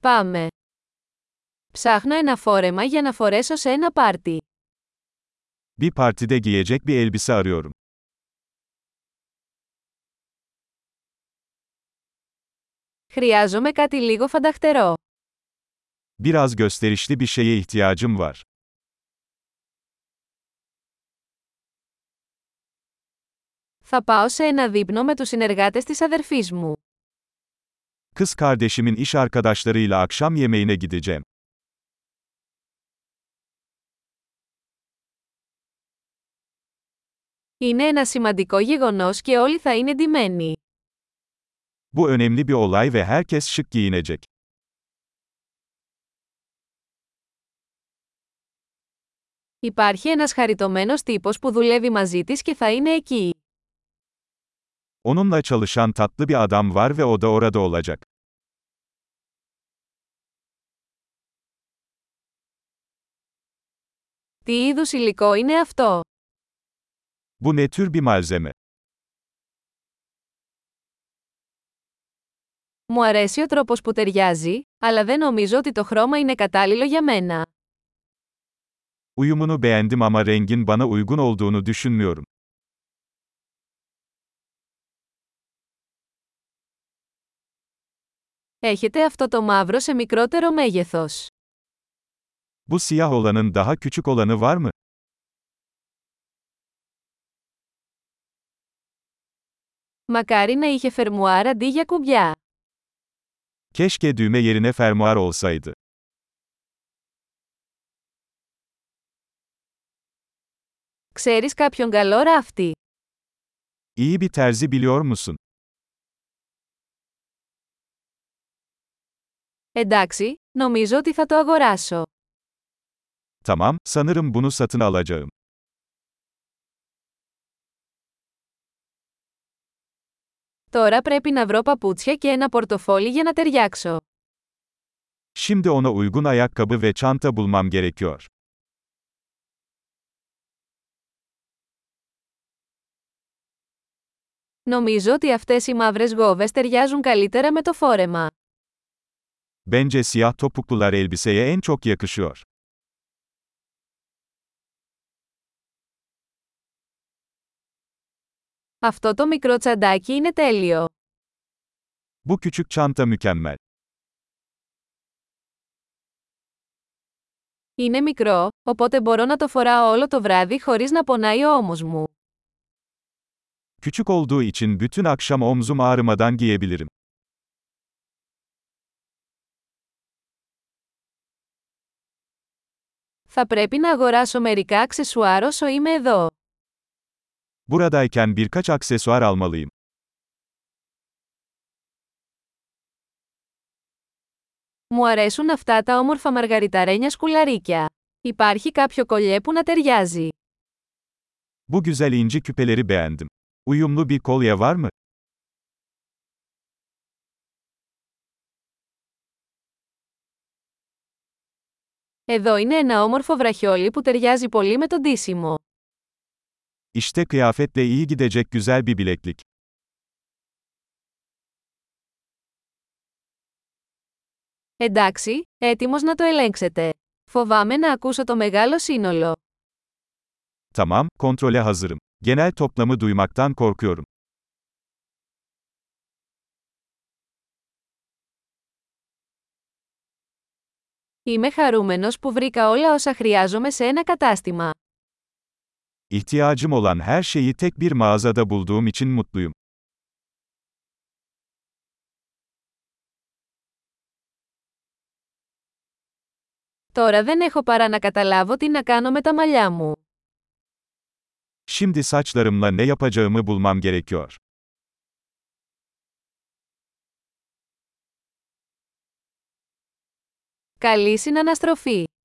Πάμε. Ψάχνω ένα φόρεμα για να φορέσω σε ένα πάρτι. Bir partide giyecek bir elbise arıyorum. Χρειάζομαι κάτι λίγο φανταχτερό. Biraz gösterişli bir şeye ihtiyacım var. Θα πάω σε ένα δείπνο με τους συνεργάτες της αδερφής μου. Kız kardeşimin iş arkadaşlarıyla akşam yemeğine gideceğim. Είναι ένα σημαντικό γεγονός και όλοι θα είναι ντυμένοι. Bu önemli bir olay ve herkes şık giyinecek. Υπάρχει ένας χαριτωμένος τύπος που δουλεύει μαζί της και θα είναι εκεί. Onunla çalışan tatlı bir adam var ve o da orada olacak. Τι είδους υλικό είναι αυτό? Bu ne tür bir malzeme? Μου αρέσει ο τρόπος που ταιριάζει, αλλά δεν νομίζω ότι το χρώμα είναι κατάλληλο για μένα. Uyumunu beğendim ama rengin bana uygun olduğunu düşünmüyorum. Έχετε αυτό το μαύρο σε μικρότερο μέγεθος. Bu siyah olanın daha küçük olanı var mı? Μακάρι να είχε φερμουάρ αντί για κουμπιά. Keşke düğme yerine fermuar olsaydı. Ξέρεις κάποιον καλό ράφτη. İyi bir terzi biliyor musun? Εντάξει, νομίζω ότι θα το αγοράσω. Tamam, sanırım bunu satın alacağım. Τώρα πρέπει να βρω παπούτσια και ένα πορτοφόλι για να ταιριάξω. Şimdi ona uygun ayakkabı ve çanta bulmam gerekiyor. Νομίζω ότι αυτές οι μαύρες γόβες ταιριάζουν καλύτερα με το φόρεμα. Bence siyah topuklular elbiseye en çok yakışıyor. Αυτό το μικρό τσαντάκι είναι τέλειο. Bu küçük çanta mükemmel. Είναι μικρό, οπότε μπορώ να το φοράω όλο το βράδυ χωρίς να πονάει ο ώμος μου. Küçük olduğu için bütün akşam omzum ağrımadan giyebilirim. Θα πρέπει να αγοράσω μερικά αξεσουάρ όσο είμαι εδώ. Buradayken birkaç aksesuar almalıyım. Μου αρέσουν αυτά τα όμορφα μαργαριταρένια σκουλαρίκια. Υπάρχει κάποιο κολλιέ που να ταιριάζει. Bu güzel inci küpeleri beğendim. Uyumlu bir kolye var mı? Εδώ είναι ένα όμορφο βραχιόλι που ταιριάζει πολύ με τον ντύσιμο. İşte kıyafetle iyi gidecek güzel bir bileklik. Εντάξει, έτοιμος να το ελέγξετε. Φοβάμαι να ακούσω το μεγάλο σύνολο. Tamam, kontrole hazırım. Genel toplamı duymaktan korkuyorum. Είμαι χαρούμενος που βρήκα όλα όσα χρειάζομαι σε ένα κατάστημα. İhtiyacım olan her şeyi tek bir mağazada bulduğum için mutluyum. Τώρα δεν έχω παρά να καταλάβω τι να κάνω με τα μαλλιά μου. Şimdi saçlarımla ne yapacağımı bulmam gerekiyor. Καλή συναναστροφή!